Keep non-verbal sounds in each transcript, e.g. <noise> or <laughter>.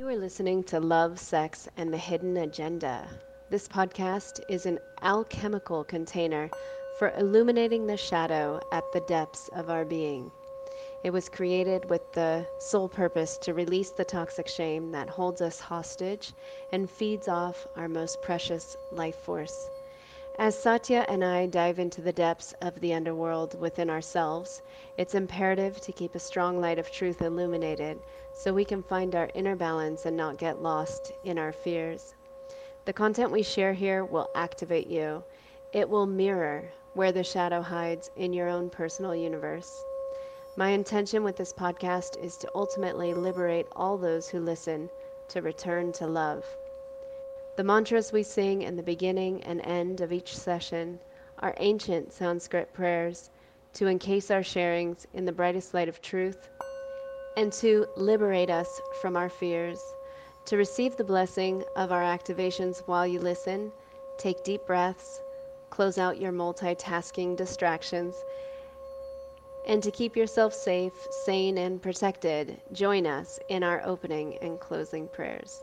You are listening to Love, Sex, and the Hidden Agenda. This podcast is an alchemical container for illuminating the shadow at the depths of our being. It was created with the sole purpose to release the toxic shame that holds us hostage and feeds off our most precious life force. As Satya and I dive into the depths of the underworld within ourselves, it's imperative to keep a strong light of truth illuminated so we can find our inner balance and not get lost in our fears. The content we share here will activate you. It will mirror where the shadow hides in your own personal universe. My intention with this podcast is to ultimately liberate all those who listen to return to love. The mantras we sing in the beginning and end of each session are ancient Sanskrit prayers to encase our sharings in the brightest light of truth and to liberate us from our fears. To receive the blessing of our activations while you listen, take deep breaths, close out your multitasking distractions, and to keep yourself safe, sane, and protected, join us in our opening and closing prayers.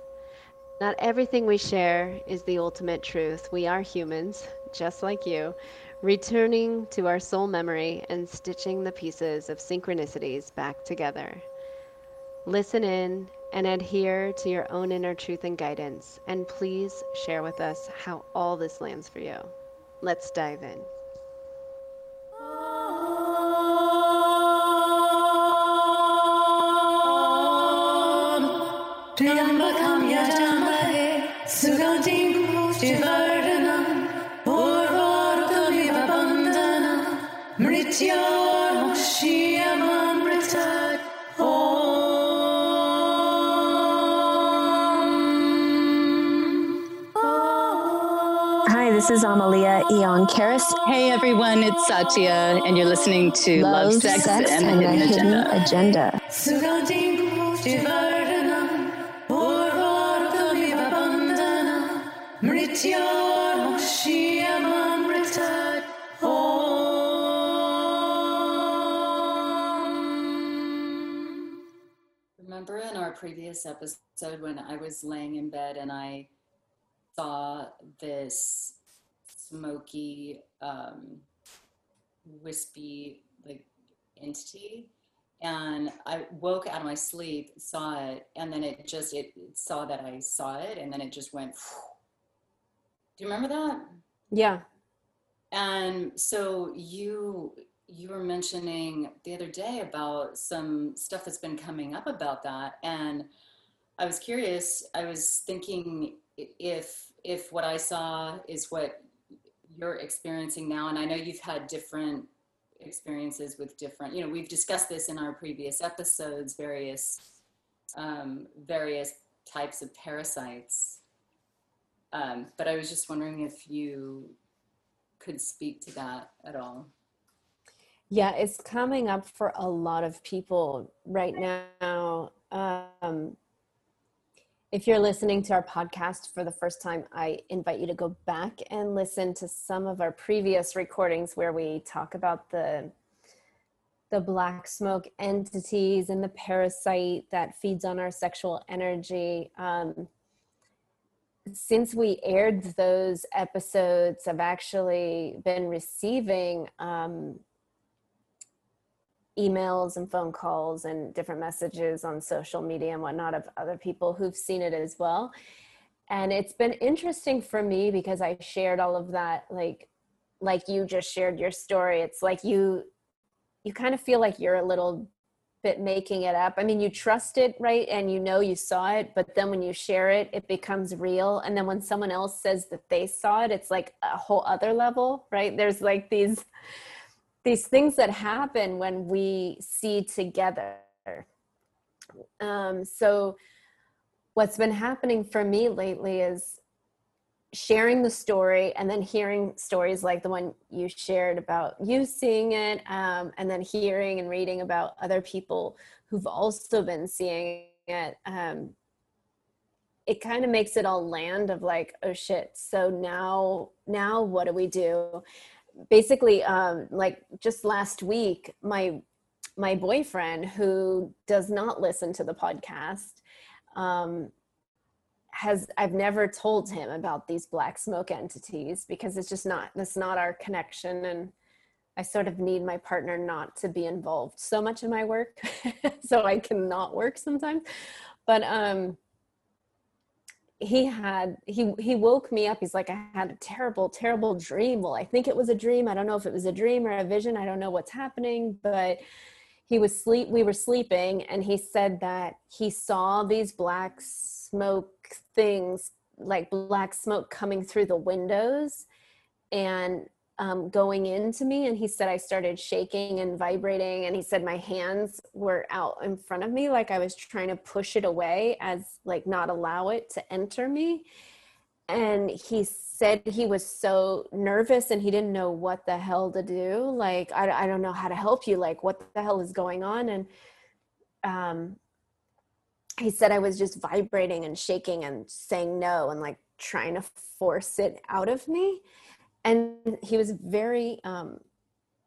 Not everything we share is the ultimate truth. We are humans, just like you, returning to our soul memory and stitching the pieces of synchronicities back together. Listen in and adhere to your own inner truth and guidance, and please share with us how all this lands for you. Let's dive in. This is Amalia Eon Karis. Hey everyone, it's Satya, and you're listening to Love, Love Sex, Sex, and, and the Hidden, Hidden Agenda. Remember in our previous episode when I was laying in bed and I saw this smoky, um, wispy like entity. And I woke out of my sleep, saw it, and then it just it, it saw that I saw it, and then it just went. Do you remember that? Yeah. And so you you were mentioning the other day about some stuff that's been coming up about that, and I was curious. I was thinking if if what I saw is what you're experiencing now and i know you've had different experiences with different you know we've discussed this in our previous episodes various um, various types of parasites. Um, but i was just wondering if you could speak to that at all. Yeah it's coming up for a lot of people right now. Um, if you're listening to our podcast for the first time, I invite you to go back and listen to some of our previous recordings where we talk about the the black smoke entities and the parasite that feeds on our sexual energy. Um, since we aired those episodes, I've actually been receiving um, emails and phone calls and different messages on social media and whatnot of other people who've seen it as well. And it's been interesting for me because I shared all of that, like, like you just shared your story. It's like you, you kind of feel like you're a little bit making it up. I mean, you trust it, right? And you know you saw it, but then when you share it, it becomes real. And then when someone else says that they saw it, it's like a whole other level, right? There's like these these things that happen when we see together. Um, so, what's been happening for me lately is sharing the story and then hearing stories like the one you shared about you seeing it, um, and then hearing and reading about other people who've also been seeing it. Um, it kind of makes it all land of like, oh shit. So now, now what do we do? Basically um, like just last week my my boyfriend who does not listen to the podcast um, has I've never told him about these black smoke entities because it's just not that's not our connection and I sort of need my partner not to be involved so much in my work <laughs> so I cannot work sometimes. But um he had he he woke me up. He's like i had a terrible terrible dream. Well i think it was a dream. I don't know if it was a dream or a vision. I don't know what's happening but he was sleep we were sleeping and he said that he saw these black smoke things like black smoke coming through the windows and um, going into me and he said i started shaking and vibrating and he said my hands were out in front of me like i was trying to push it away as like not allow it to enter me. And he said he was so nervous and he didn't know what the hell to do like i, I don't know how to help you like what the hell is going on? And um he said i was just vibrating and shaking and saying no and like trying to force it out of me and he was very um,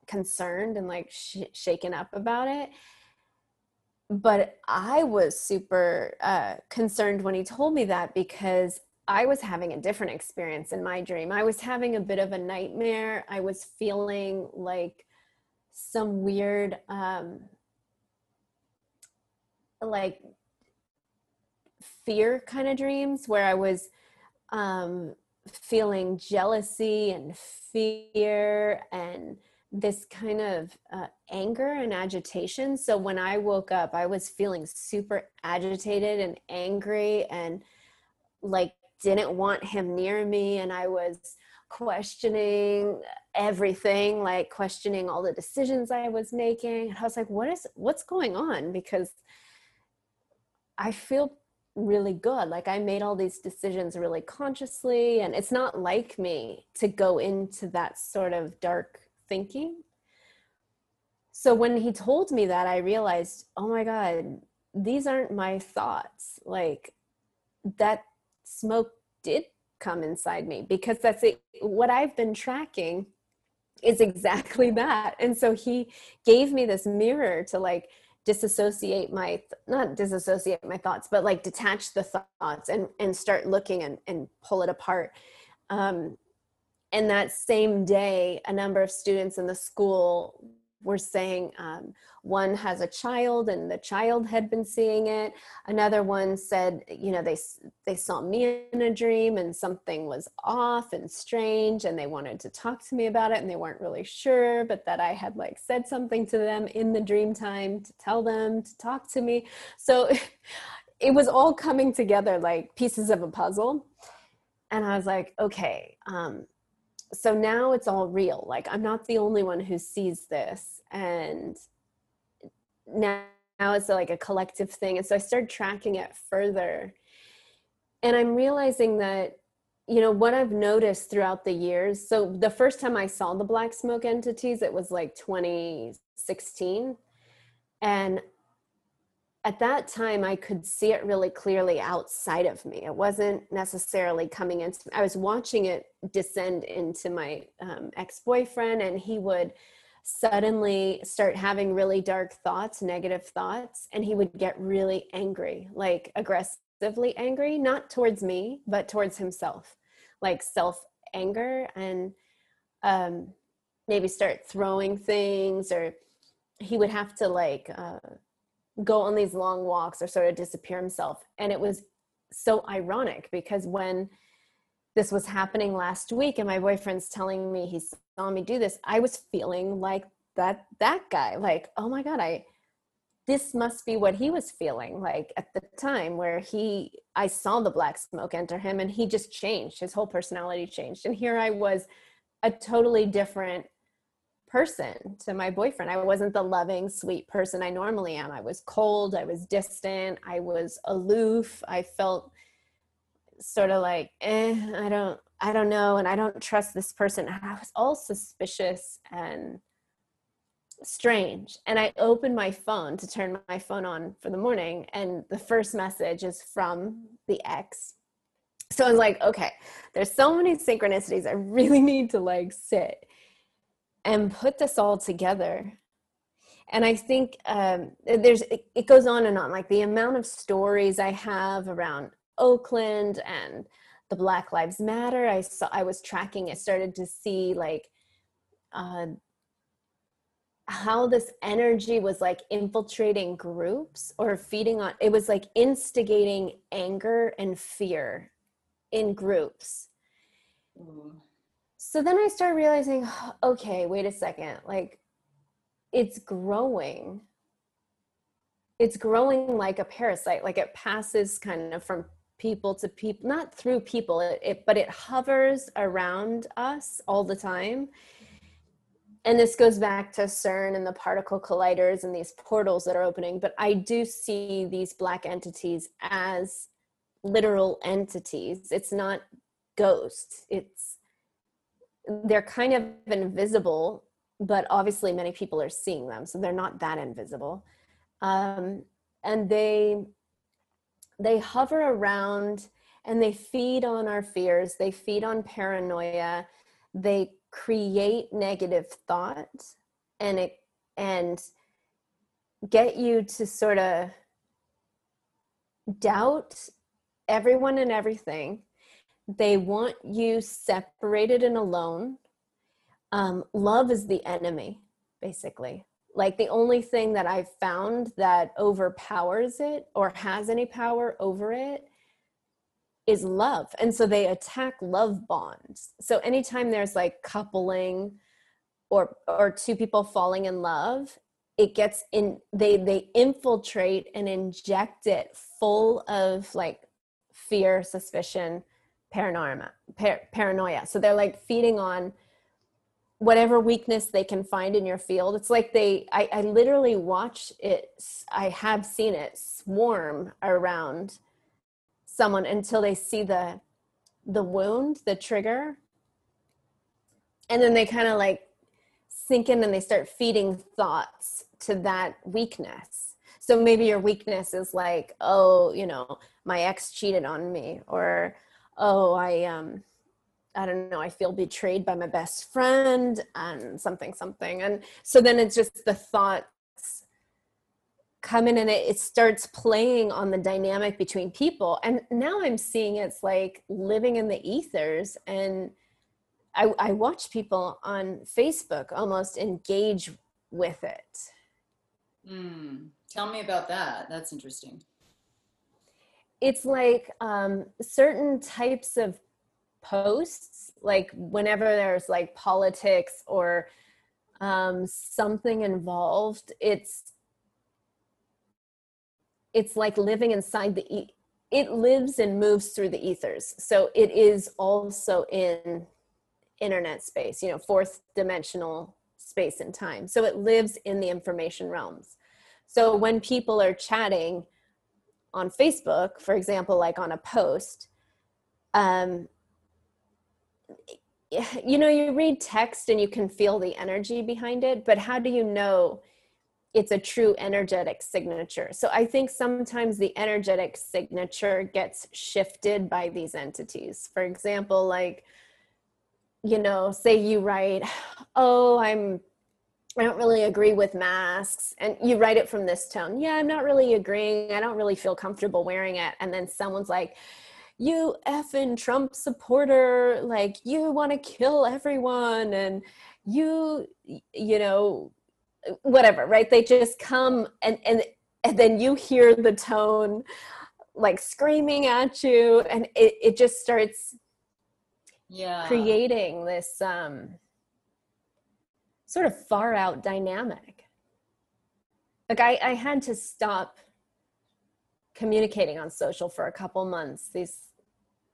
concerned and like sh- shaken up about it. But i was super uh, concerned when he told me that because i was having a different experience in my dream. I was having a bit of a nightmare. I was feeling like some weird um, like fear kind of dreams where i was um, feeling jealousy and fear and this kind of uh, anger and agitation. So when I woke up, I was feeling super agitated and angry and like didn't want him near me. And I was questioning everything, like questioning all the decisions I was making. And I was like, what is, what's going on? Because I feel really good. Like I made all these decisions really consciously, and it's not like me to go into that sort of dark thinking. So when he told me that, I realized, oh my God, these aren't my thoughts. Like that smoke did come inside me because that's it. What I've been tracking is <laughs> exactly that. And so he gave me this mirror to like, disassociate my not disassociate my thoughts but like detach the thoughts and and start looking and, and pull it apart. Um, and that same day a number of students in the school were saying um, one has a child and the child had been seeing it. Another one said you know they they saw me in a dream and something was off and strange and they wanted to talk to me about it and they weren't really sure but that i had like said something to them in the dream time to tell them to talk to me. So <laughs> it was all coming together like pieces of a puzzle. And i was like okay um, so now it's all real. Like i'm not the only one who sees this and now, now it's like a collective thing. And so i started tracking it further and i'm realizing that you know what i've noticed throughout the years so the first time i saw the black smoke entities it was like 2016 and at that time i could see it really clearly outside of me. It wasn't necessarily coming into i was watching it descend into my um, ex-boyfriend and he would suddenly start having really dark thoughts negative thoughts and he would get really angry like aggressively angry not towards me but towards himself like self anger and um, maybe start throwing things or he would have to like uh, go on these long walks or sort of disappear himself. And it was so ironic because when this was happening last week and my boyfriend's telling me he saw me do this, I was feeling like that that guy, like, oh my God, I this must be what he was feeling like at the time where he I saw the black smoke enter him and he just changed. His whole personality changed. And here I was a totally different person to my boyfriend. I wasn't the loving, sweet person I normally am. I was cold, I was distant, I was aloof. I felt sort of like, eh, I don't I don't know and I don't trust this person. I was all suspicious and strange. And I opened my phone to turn my phone on for the morning and the first message is from the ex. So I was like, okay, there's so many synchronicities. I really <laughs> need to like sit and put this all together. and i think um, there's it, it goes on and on like the amount of stories i have around oakland and the black lives matter i saw i was tracking i started to see like uh, how this energy was like infiltrating groups or feeding on it was like instigating anger and fear in groups mm. So then i started realizing <sighs> okay wait a second like it's growing it's growing like a parasite like it passes kind of from people to people not through people it, it, but it hovers around us all the time and this goes back to CERN and the particle colliders and these portals that are opening, but I do see these black entities as literal entities. It's not ghosts. It's they're kind of invisible, but obviously many people are seeing them, so they're not that invisible. Um, and they they hover around and they feed on our fears. They feed on paranoia. They create negative thought and it and get you to sort of doubt everyone and everything they want you separated and alone. Um, love is the enemy basically. Like the only thing that i've found that overpowers it or has any power over it is love. And so they attack love bonds. So anytime there's like coupling or or two people falling in love it gets in they they infiltrate and inject it full of like fear suspicion paranoia par- paranoia. So they're like feeding on whatever weakness they can find in your field. It's like they I, I literally watch it i have seen it swarm around someone until they see the the wound the trigger. And then they kind of like sink in and they start feeding thoughts to that weakness. So maybe your weakness is like oh you know my ex cheated on me or oh i um i don't know i feel betrayed by my best friend and something something. And so then it's just the thoughts come in and it, it starts playing on the dynamic between people. And now i'm seeing it's like living in the ethers and I, I watch people on facebook almost engage with it. Mm. tell me about that. That's interesting it's like um, certain types of posts like whenever there's like politics or um, something involved it's it's like living inside the e- it lives and moves through the ethers. So it is also in internet space you know fourth dimensional space and time. So it lives in the information realms. So when people are chatting on facebook for example like on a post um you know you read text and you can feel the energy behind it but how do you know it's a true energetic signature. So I think sometimes the energetic signature gets shifted by these entities. For example, like, you know, say you write, oh, I'm, I don't really agree with masks. And you write it from this tone. Yeah, I'm not really agreeing. I don't really feel comfortable wearing it. And then someone's like, you effing Trump supporter, like you want to kill everyone. And you, you know, whatever right they just come and and and then you hear the tone like screaming at you and it, it just starts yeah creating this um sort of far out dynamic. Like i i had to stop communicating on social for a couple months these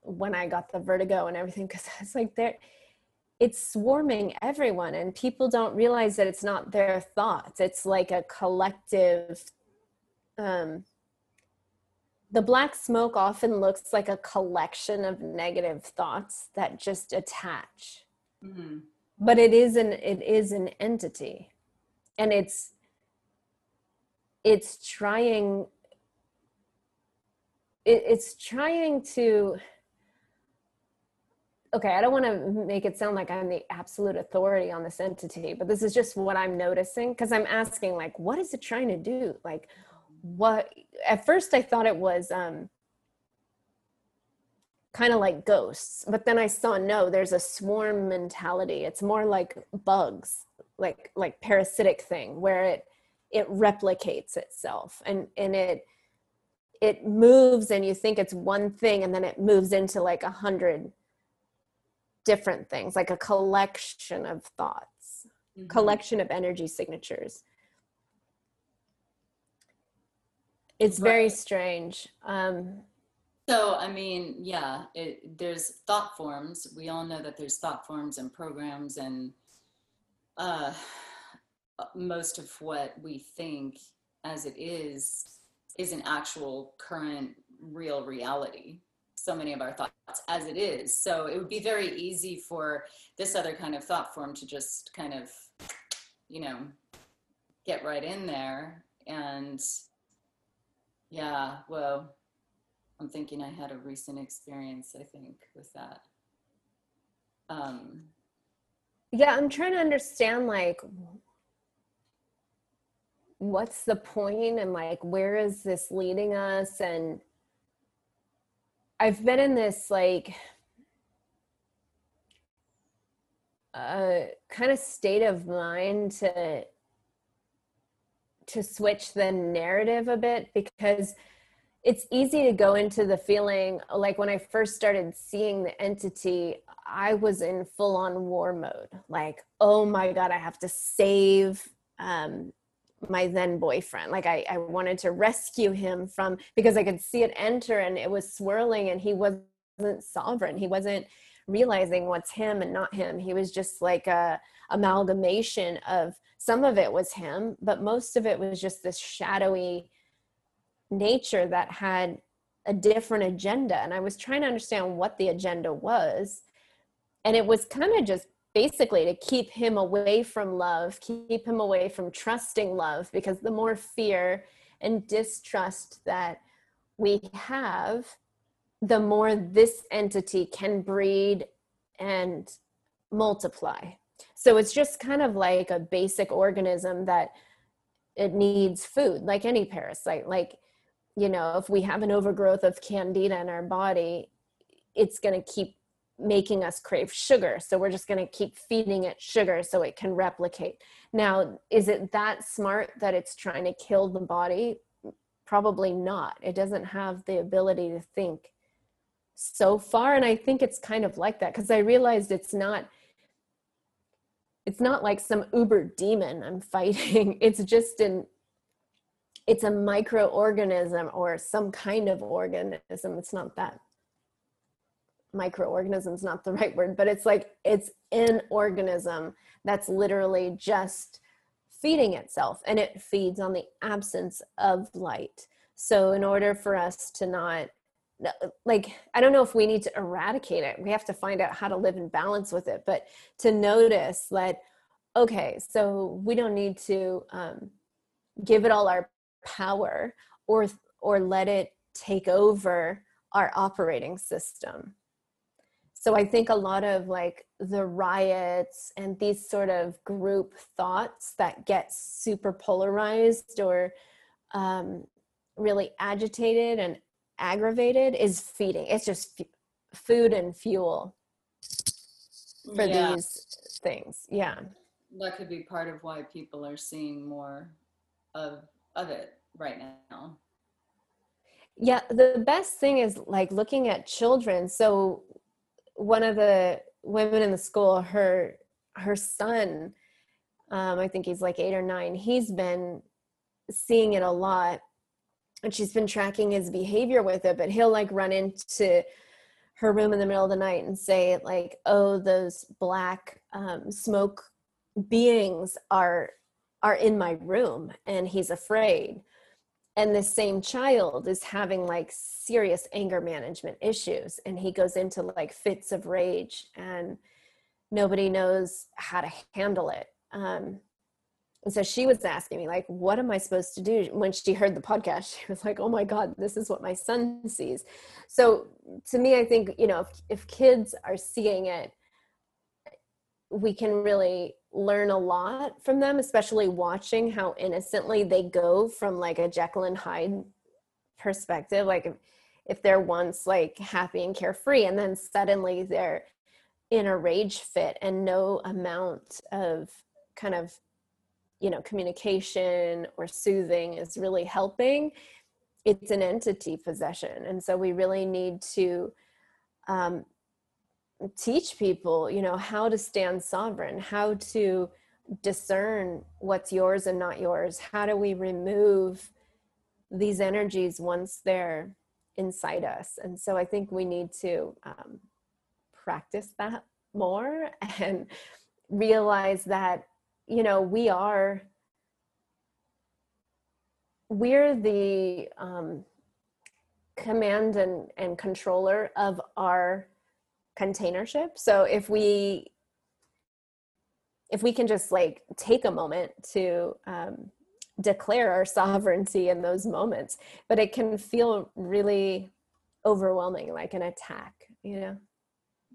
when i got the vertigo and everything because <laughs> i was like there it's swarming everyone and people don't realize that it's not their thoughts. It's like a collective um the black smoke often looks like a collection of negative thoughts that just attach. Mm-hmm. But it is an it is an entity and it's it's trying it, it's trying to okay, I don't want to make it sound like I'm the absolute authority on this entity, but this is just what I'm noticing because I'm asking, like, what is it trying to do? Like, what at first I thought it was um, kind of like ghosts, but then I saw no, there's a swarm mentality. It's more like bugs, like like parasitic thing where it it replicates itself and and it it moves and you think it's one thing and then it moves into like a hundred different things like a collection of thoughts mm-hmm. collection of energy signatures it's right. very strange um, so i mean yeah it, there's thought forms we all know that there's thought forms and programs and uh, most of what we think as it is is an actual current real reality so many of our thoughts as it is. So it would be very easy for this other kind of thought form to just kind of, you know, get right in there. And yeah, well, I'm thinking I had a recent experience, I think, with that. Um, yeah, I'm trying to understand like what's the point and like where is this leading us and I've been in this like uh, kind of state of mind to to switch the narrative a bit because it's easy to go into the feeling like when I first started seeing the entity, I was in full on war mode. Like, oh my God, I have to save um, my then boyfriend. Like I, I wanted to rescue him from because i could see it enter and it was swirling and he wasn't sovereign. He wasn't realizing what's him and not him. He was just like a amalgamation of some of it was him but most of it was just this shadowy nature that had a different agenda and i was trying to understand what the agenda was and it was kind of just basically to keep him away from love, keep him away from trusting love, because the more fear and distrust that we have, the more this entity can breed and multiply. So it's just kind of like a basic organism that it needs food, like any parasite. Like, you know, if we have an overgrowth of candida in our body, it's going to keep making us crave sugar. So we're just going to keep feeding it sugar so it can replicate. Now, is it that smart that it's trying to kill the body? Probably not. It doesn't have the ability to think so far. And I think it's kind of like that because I realized it's not. It's not like some uber demon I'm fighting. <laughs> It's just an it's a microorganism or some kind of organism. It's not that microorganisms not the <laughs> right word but it's like it's an organism that's literally just feeding itself and it feeds on the absence of light so in order for us to not like i don't know if we need to eradicate it we have to find out how to live in balance with it but to notice that okay so we don't need to um, give it all our power or or let it take over our operating system. So i think a lot of like the riots and these sort of group thoughts that get super polarized or um, really agitated and aggravated is feeding it's just f- food and fuel for yeah. these things yeah. That could be part of why people are seeing more of of it right now yeah the best thing is like looking at children so one of the women in the school, her her son, um, I think he's like eight or nine, he's been seeing it a lot. And she's been tracking his behavior with it, but he'll like run into her room in the middle of the night and say like, "Oh, those black um, smoke beings are are in my room," and he's afraid and the same child is having like serious anger management issues and he goes into like fits of rage and nobody knows how to handle it. Um, and so she was asking me like what am i supposed to do? When she heard the podcast <laughs> she was like oh my god this is what my son sees. So to me, I think, you know, if, if kids are seeing it, we can really learn a lot from them, especially watching how innocently they go from like a Jekyll and Hyde perspective. Like if, they're once like happy and carefree and then suddenly they're in a rage fit and no amount of kind of you know communication or soothing is really helping it's an entity possession and so we really need to um, teach people you know how to stand sovereign how to discern what's yours and not yours. How do we remove these energies once they're inside us? And so i think we need to um, practice that more <laughs> and realize that you know we are we're the um, command and, and controller of our containership so if we if we can just like take a moment to um, declare our sovereignty in those moments but it can feel really overwhelming like an attack you know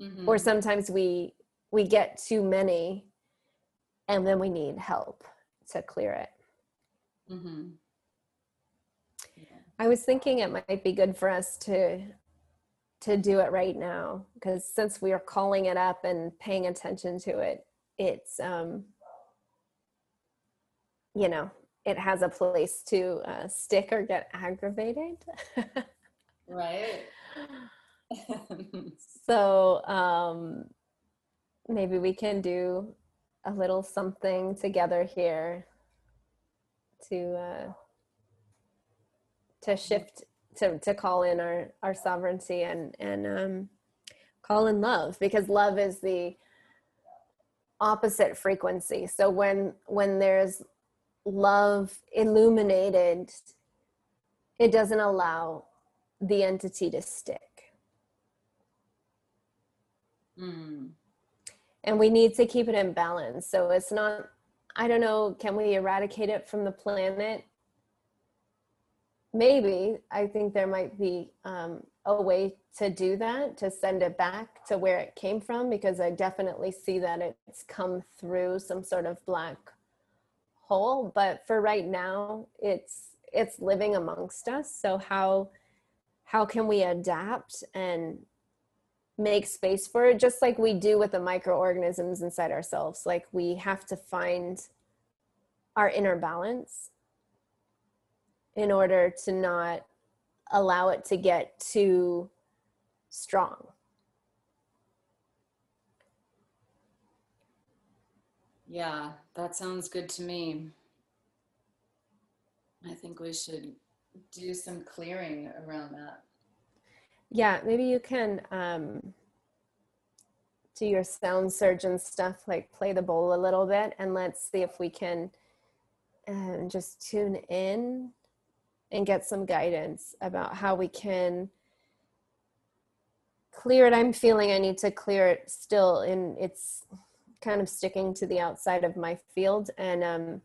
mm-hmm. or sometimes we we get too many and then we need help to clear it mm-hmm. yeah. i was thinking it might be good for us to to do it right now because since we are calling it up and paying attention to it it's um you know it has a place to uh, stick or get aggravated. Right. <laughs> <laughs> So um maybe we can do a little something together here to uh to shift to to call in our our sovereignty and and um call in love because love is the opposite frequency. So when when there's love illuminated it doesn't allow the entity to stick. Mm. and we need to keep it in balance. So it's not i don't know can we eradicate it from the planet maybe i think there might be um, a way to do that to send it back to where it came from because i definitely see that it's come through some sort of black hole. But for right now it's it's living amongst us. So how how can we adapt and make space for it? Just like we do with the microorganisms inside ourselves. Like we have to find our inner balance in order to not allow it to get too strong. Yeah, that sounds good to me. I think we should do some clearing around that. Yeah, maybe you can um, do your sound surgeon stuff, like play the bowl a little bit, and let's see if we can uh, just tune in and get some guidance about how we can clear it. I'm feeling I need to clear it still, and it's kind of sticking to the outside of my field, and um,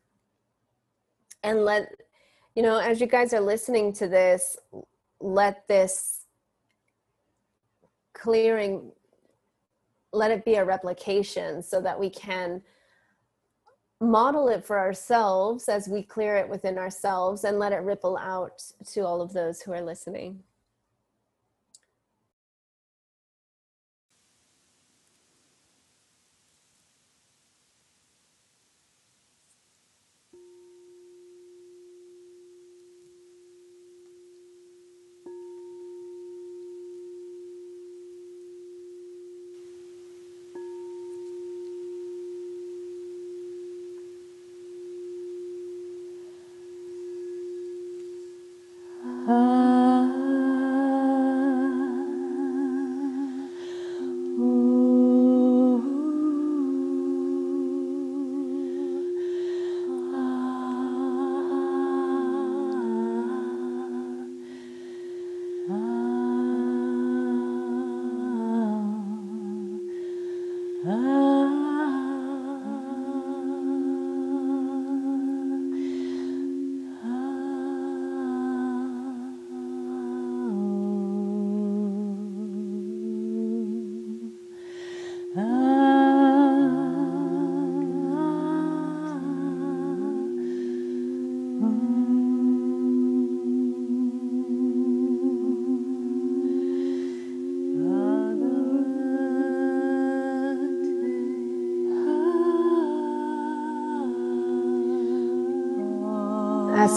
and let you know as you guys are listening to this, let this clearing let it be a replication so that we can model it for ourselves as we clear it within ourselves and let it ripple out to all of those who are listening.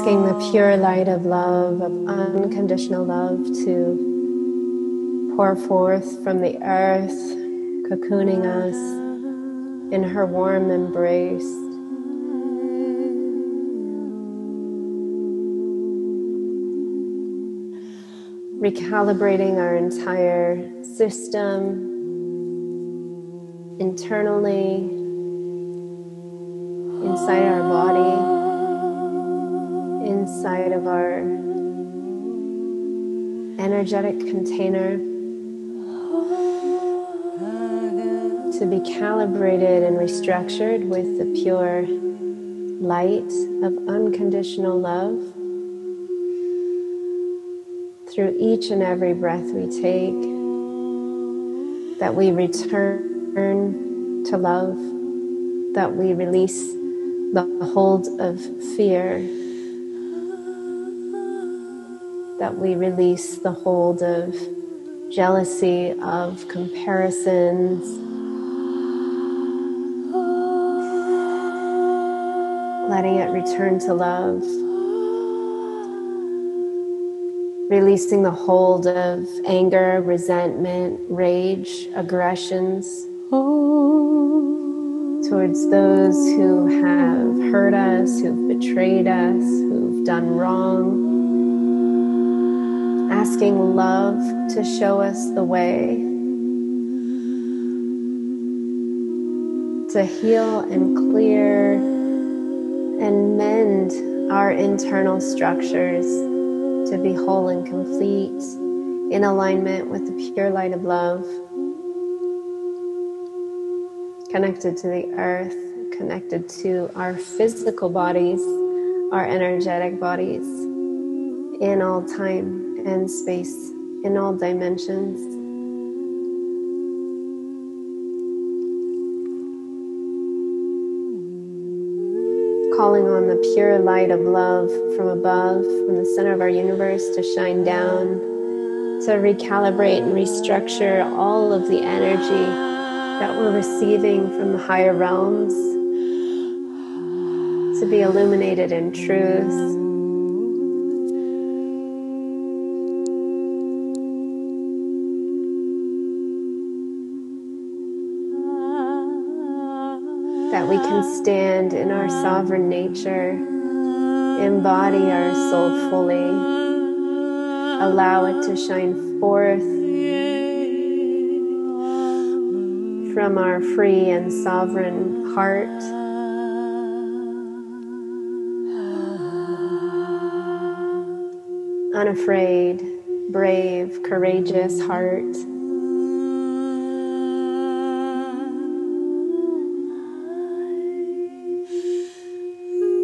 Asking the pure light of love, of unconditional love, to pour forth from the earth, cocooning us in her warm embrace. Recalibrating our entire system internally, inside our body, inside of our energetic container to be calibrated and restructured with the pure light of unconditional love. Through each and every breath we take, that we return to love, that we release the hold of fear, that we release the hold of jealousy, of comparisons. Letting it return to love. Releasing the hold of anger, resentment, rage, aggressions towards those who have hurt us, who've betrayed us, who've done wrong. Asking love to show us the way to heal and clear and mend our internal structures to be whole and complete in alignment with the pure light of love connected to the earth, connected to our physical bodies, our energetic bodies, in all time and space, in all dimensions. Calling on the pure light of love from above, from the center of our universe to shine down, to recalibrate and restructure all of the energy that we're receiving from the higher realms to be illuminated in truth. Stand in our sovereign nature, embody our soul fully, allow it to shine forth from our free and sovereign heart. Unafraid, brave, courageous heart.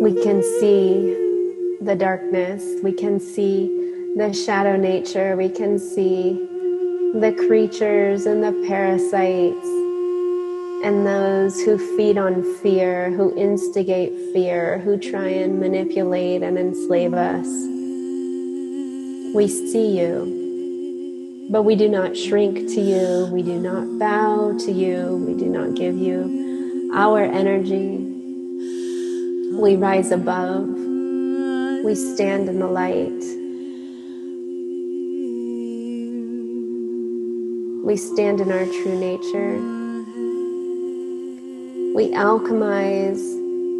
We can see the darkness, we can see the shadow nature, we can see the creatures and the parasites and those who feed on fear, who instigate fear, who try and manipulate and enslave us. We see you, but we do not shrink to you, we do not bow to you, we do not give you our energy. We rise above, we stand in the light. We stand in our true nature we alchemize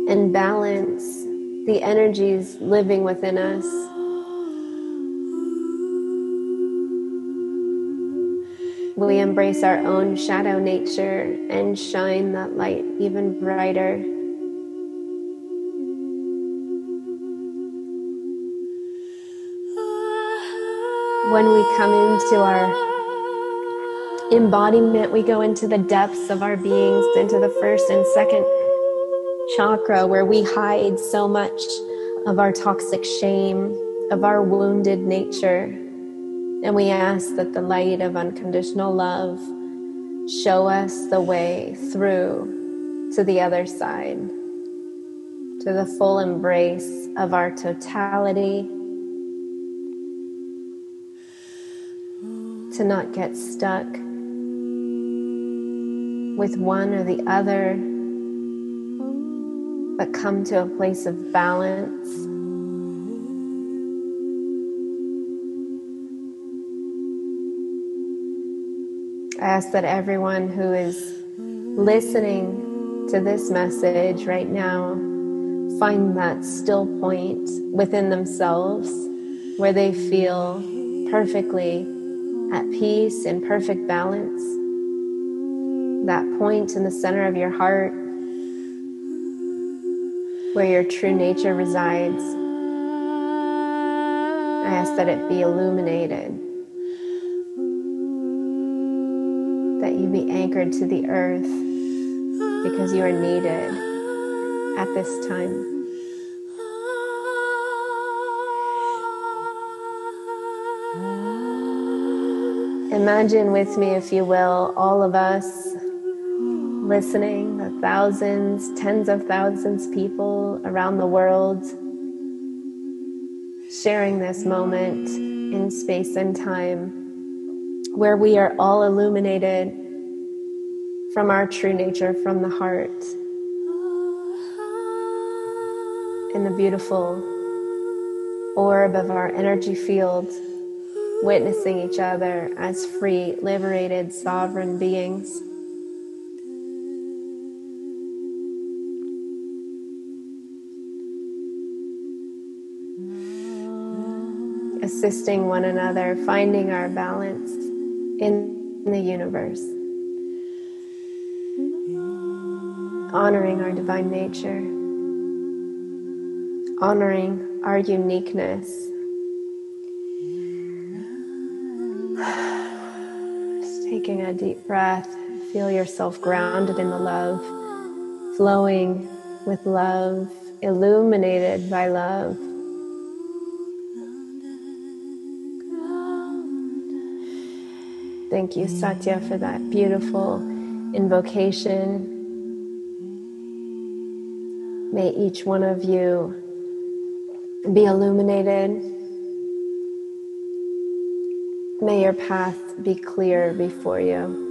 and balance the energies living within us. We embrace our own shadow nature and shine that light even brighter. When we come into our embodiment, we go into the depths of our beings, into the first and second chakra, where we hide so much of our toxic shame, of our wounded nature. And we ask that the light of unconditional love show us the way through to the other side, to the full embrace of our totality. to not get stuck with one or the other, but come to a place of balance. I ask that everyone who is listening to this message right now find that still point within themselves where they feel perfectly at peace in perfect balance. That point in the center of your heart where your true nature resides. I ask that it be illuminated that you be anchored to the earth because you are needed at this time. Imagine with me, if you will, all of us listening, the thousands, tens of thousands people around the world sharing this moment in space and time where we are all illuminated from our true nature, from the heart, in the beautiful orb of our energy field, witnessing each other as free, liberated, sovereign beings. Assisting one another, finding our balance in the universe, honoring our divine nature, honoring our uniqueness. Taking a deep breath, feel yourself grounded in the love, flowing with love, illuminated by love. Thank you, Satya, for that beautiful invocation. May each one of you be illuminated. May your path be clear before you.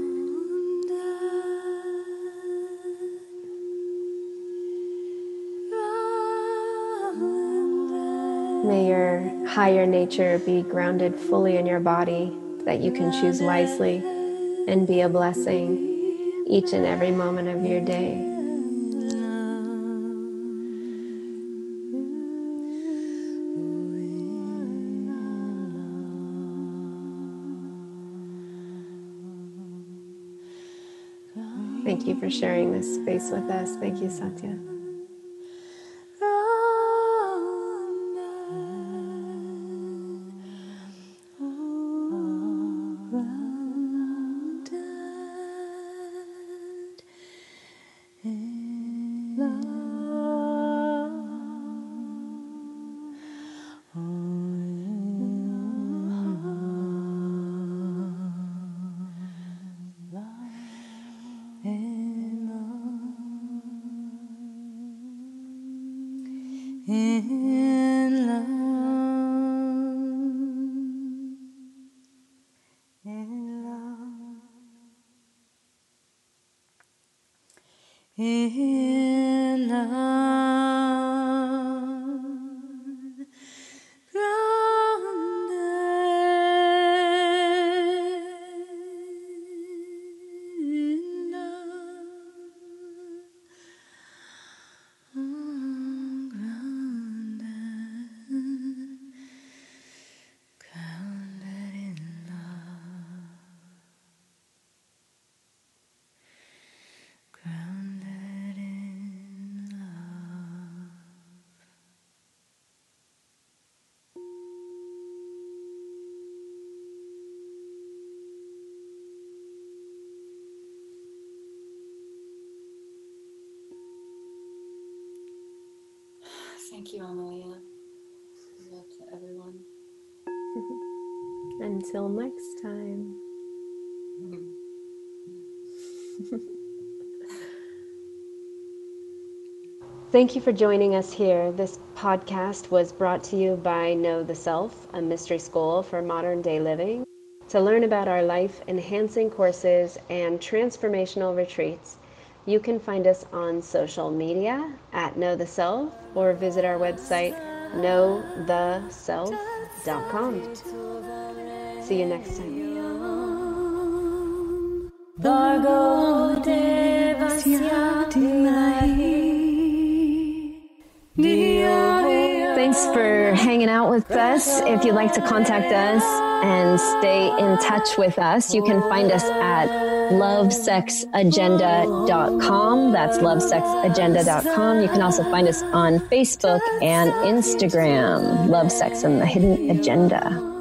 May your higher nature be grounded fully in your body that you can choose wisely and be a blessing each and every moment of your day. For sharing this space with us. Thank you, Satya. Thank Thank you for joining us here. This podcast was brought to you by Know the Self, a mystery school for modern day living. To learn about our life enhancing courses and transformational retreats, you can find us on social media at Know the Self or visit our website knowtheself.com. See you next time. Thanks for hanging out with us. If you'd like to contact us and stay in touch with us, you can find us at lovesexagenda.com. That's lovesexagenda.com. You can also find us on Facebook and Instagram. Love Sex and the Hidden Agenda.